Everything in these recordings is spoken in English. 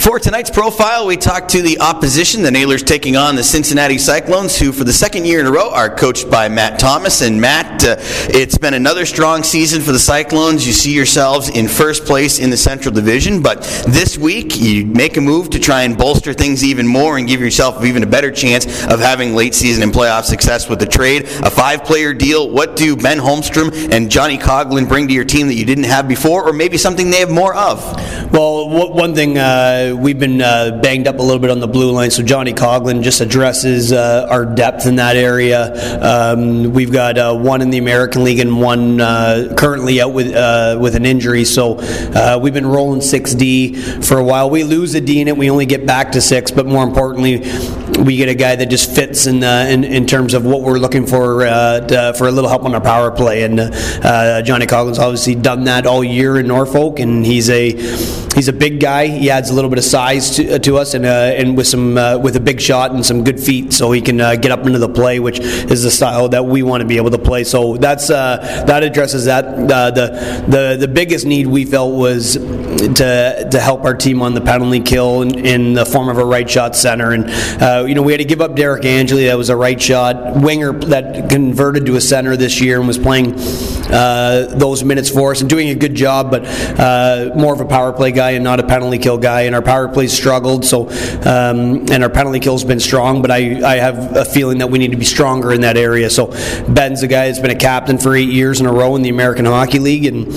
For tonight's profile, we talked to the opposition, the Nailers taking on the Cincinnati Cyclones, who for the second year in a row are coached by Matt Thomas. And Matt, uh, it's been another strong season for the Cyclones. You see yourselves in first place in the Central Division, but this week you make a move to try and bolster things even more and give yourself even a better chance of having late season and playoff success with the trade. A five player deal. What do Ben Holmstrom and Johnny Coughlin bring to your team that you didn't have before, or maybe something they have more of? Well, one thing uh, we've been uh, banged up a little bit on the blue line, so Johnny Coughlin just addresses uh, our depth in that area. Um, we've got uh, one in the American League and one uh, currently out with uh, with an injury, so we've been rolling 6D for a while. We lose a D in it, we only get back to six, but more importantly, we get a guy that just fits in in, in, terms of what we're looking for to, for a little help on our power play. And Johnny Coughlin's obviously done that all year in Norfolk, and he's a he's a big guy. He adds a little bit of size to, uh, to us, and uh, and with some uh, with a big shot and some good feet, so he can uh, get up into the play, which is the style that we want to be able to play. So that's uh, that addresses that. Uh, the the the biggest need we felt was to to help our team on the penalty kill in, in the form of a right shot center, and you know we had to give up Derek Angeli, that was a right shot. Winger that converted to a center this year and was playing those minutes for us and doing a good job, but more of a power play guy and not a penalty kill guy. And our power play struggled, so um, and our penalty kill's been strong. But I, I have a feeling that we need to be stronger in that area. So Ben's a guy that's been a captain for eight years in a row in the American Hockey League, and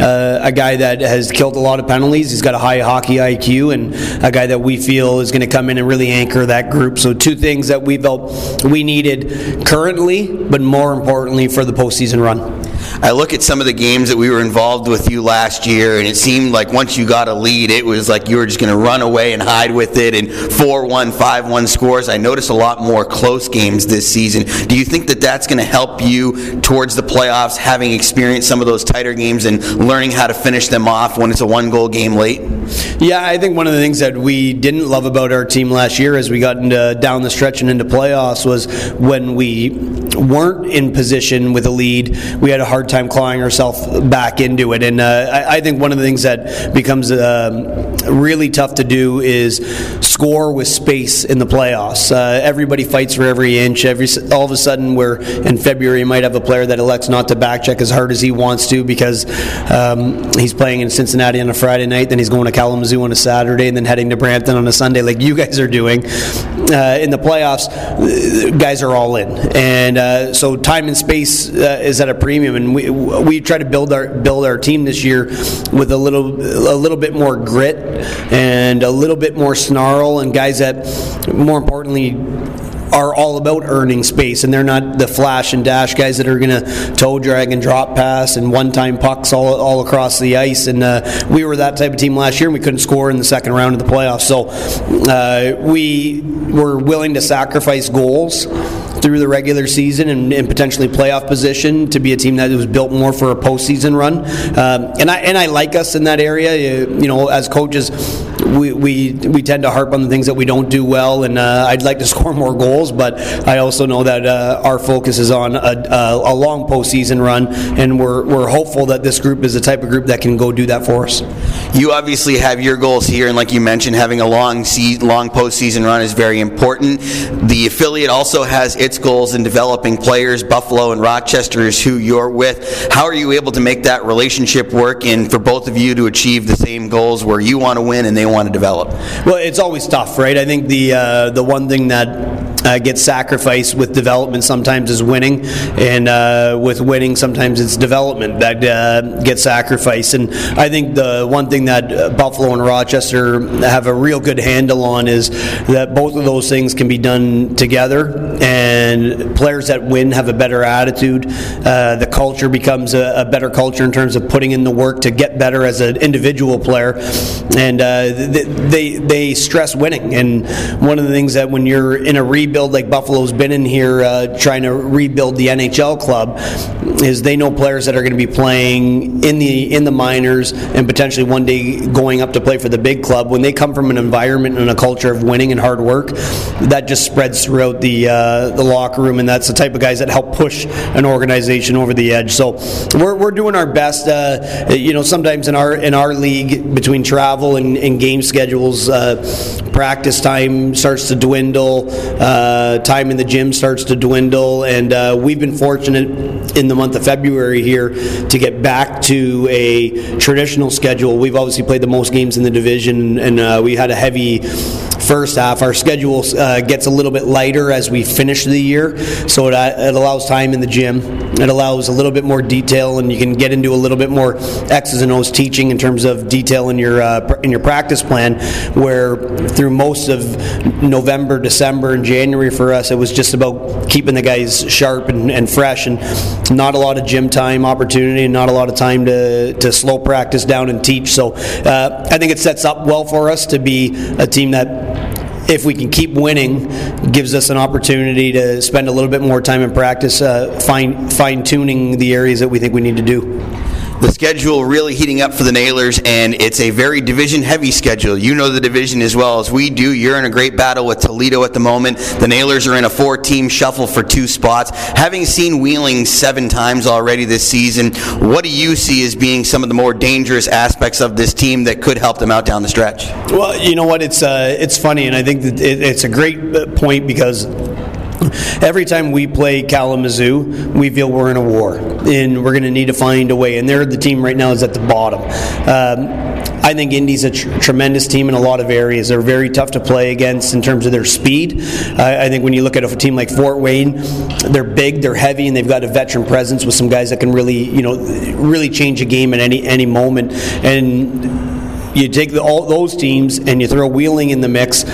uh, a guy that has killed a lot of penalties. He's got a high hockey IQ, and a guy that we feel is going to come in and really anchor that group. So two things that we felt we needed currently, but more importantly for the postseason run. I look at some of the games that we were involved with you last year, and it seemed like once you got a lead, it was like you were just going to run away and hide with it, and 4 1, 5 1 scores. I noticed a lot more close games this season. Do you think that that's going to help you towards the playoffs, having experienced some of those tighter games and learning how to finish them off when it's a one goal game late? Yeah, I think one of the things that we didn't love about our team last year as we got into, down the stretch and into playoffs was when we weren't in position with a lead, we had a hard time clawing herself back into it. And uh, I, I, think one of the things that becomes um, really tough to do is score with space in the playoffs. Uh, everybody fights for every inch. Every all of a sudden, we're in February, you might have a player that elects not to back check as hard as he wants to because um, he's playing in Cincinnati on a Friday night, then he's going to Kalamazoo on a Saturday, and then heading to Brampton on a Sunday, like you guys are doing. Uh, in the playoffs, guys are all in, and uh, so time and space uh, is at a premium. And we we try to build our build our team this year with a little a little bit more grit and a little bit more snarl, and guys that more importantly are all about earning space, and they're not the flash and dash guys that are going to toe drag and drop pass and one time pucks all, all across the ice. And uh, we were that type of team last year, and we couldn't score in the second round of the playoffs. So uh, we were willing to sacrifice goals through the regular season and, and, potentially playoff position to be a team that was built more for a postseason run. Um, and I and I like us in that area. You, know, as coaches, we, we we tend to harp on the things that we don't do well, and uh, I'd like to score more goals. But I also know that uh, our focus is on a, a, a, long postseason run, and we're we're hopeful that this group is the type of group that can go do that for us. You obviously have your goals here, and like you mentioned, having a long se- long postseason run is very important. The affiliate also has its goals in developing players. Buffalo and Rochester is who you're with. How are you able to make that relationship work, and for both of you to achieve the same goals, where you want to win and they want to develop? Well, it's always tough, right? I think the uh, the one thing that uh, gets sacrificed with development sometimes is winning, and uh, with winning sometimes it's development that uh, gets sacrificed. And I think the one thing that uh, Buffalo and Rochester have a real good handle on is that both of those things can be done together, and players that win have a better attitude. Uh, the culture becomes a, a, better culture in terms of putting in the work to get better as an individual player, and uh, they, they they stress winning. And one of the things that when you're in a rebuild rebuild like Buffalo's been in here uh, trying to rebuild the NHL club is they know players that are going to be playing in the in the minors and potentially one day going up to play for the big club. When they come from an environment and a culture of winning and hard work, that just spreads throughout the uh, the locker room, and that's the type of guys that help push an organization over the edge. So we're, we're doing our best. Uh, you know, sometimes in our in our league between travel and, and game schedules, uh, practice time starts to dwindle, uh, time in the gym starts to dwindle, and uh, we've been fortunate in the month of February here to get back to a traditional schedule. We've obviously played the most games in the division, and uh, we had a heavy first half. Our schedule uh, gets a little bit lighter as we finish the year, so it, uh, it, allows time in the gym. It allows a little bit more detail, and you can get into a little bit more X's and O's teaching in terms of detail in your uh, in your practice plan. Where through most of November, December, and January for us, it was just about keeping the guys sharp and, and fresh, and not a lot of gym time opportunity, and not a lot of time to to slow practice down and teach. So uh, I think it sets up well for us to be a team that if we can keep winning, gives us an opportunity to spend a little bit more time in practice, uh, fine fine tuning the areas that we think we need to do the schedule really heating up for the Nailers, and it's a very division heavy schedule. You know the division as well as we do. You're in a great battle with Toledo at the moment. The Nailers are in a four team shuffle for two spots. Having seen Wheeling seven times already this season, what do you see as being some of the more dangerous aspects of this team that could help them out down the stretch? Well, you know what? It's, uh, it's funny, and I think that it, it's a great uh, point because Every time we play Kalamazoo, we feel we're in a war, and we're going to need to find a way. And they're the team right now is at the bottom. Um, I think Indy's a tr- tremendous team in a lot of areas. They're very tough to play against in terms of their speed. I think when you look at a team like Fort Wayne, they're big, they're heavy, and they've got a veteran presence with some guys that can really, you know, really change a game at any any moment. And you take the, all those teams and you throw Wheeling in the mix,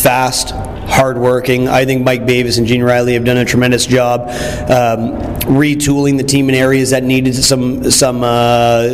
fast, hardworking. I think Mike Bavis and Gene Riley have done a tremendous job um, retooling the team in areas that needed some some uh,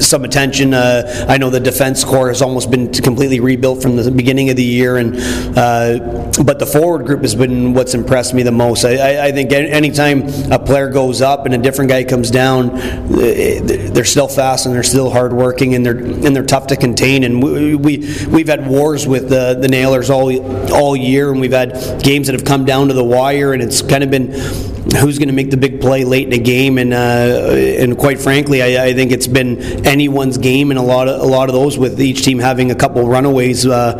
some attention. Uh, I know the defense core has almost been completely rebuilt from the beginning of the year, and uh, but the forward group has been what's impressed me the most. I, I, think anytime a player goes up and a different guy comes down, they're still fast and they're still hardworking and they're and they're tough to contain. And we, we we've had wars with the the Nailers all all year and we've had games that have come down to the wire, and it's kind of been who's going to make the big play late in a game, and uh, and quite frankly, I, I, think it's been anyone's game in a lot of a lot of those with each team having a couple runaways uh,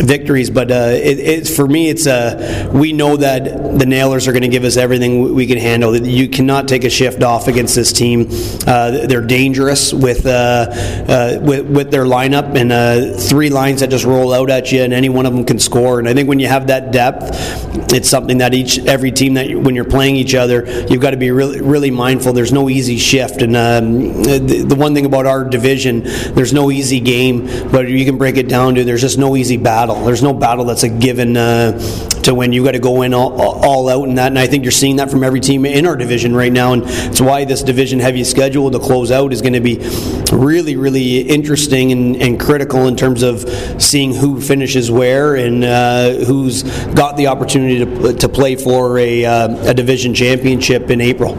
victories. But uh, it, it's for me, it's uh, we know that the Nailers are going to give us everything we can handle. You cannot take a shift off against this team. Uh, they're dangerous with, uh, with with their lineup and three lines that just roll out at you, and any one of them can score. And I think when you have that depth, it's something that each every team that when you're playing playing each other, you've got to be really, really mindful. There's no easy shift. And um, the, the, one thing about our division, there's no easy game, but you can break it down to there's just no easy battle. There's no battle that's a given uh, to win. You've got to go in all, all out in that. And I think you're seeing that from every team in our division right now. And it's why this division heavy schedule to close out is going to be really, really interesting and, and critical in terms of seeing who finishes where and uh, who's got the opportunity to, to play for a, uh, a Division Championship in April.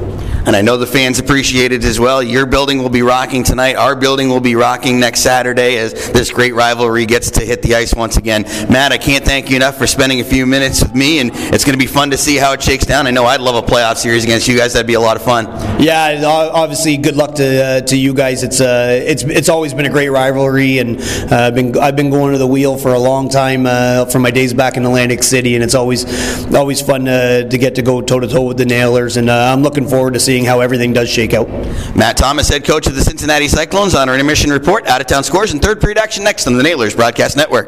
And I know the fans appreciate it as well. Your building will be rocking tonight. Our building will be rocking next Saturday as this great rivalry gets to hit the ice once again. Matt, I can't thank you enough for spending a few minutes with me, and it's going to be fun to see how it shakes down. I know I'd love a playoff series against you guys. That'd be a lot of fun. Yeah, obviously, good luck to uh, to you guys. It's uh, it's it's always been a great rivalry, and uh, I've been I've been going to the wheel for a long time uh, from my days back in Atlantic City, and it's always always fun to get to go toe to toe with the Nailers, and uh, I'm looking forward to seeing how everything does shake out. Matt Thomas, head coach of the Cincinnati Cyclones, on our intermission report. Out of town scores and third period action next on the Nailers Broadcast Network.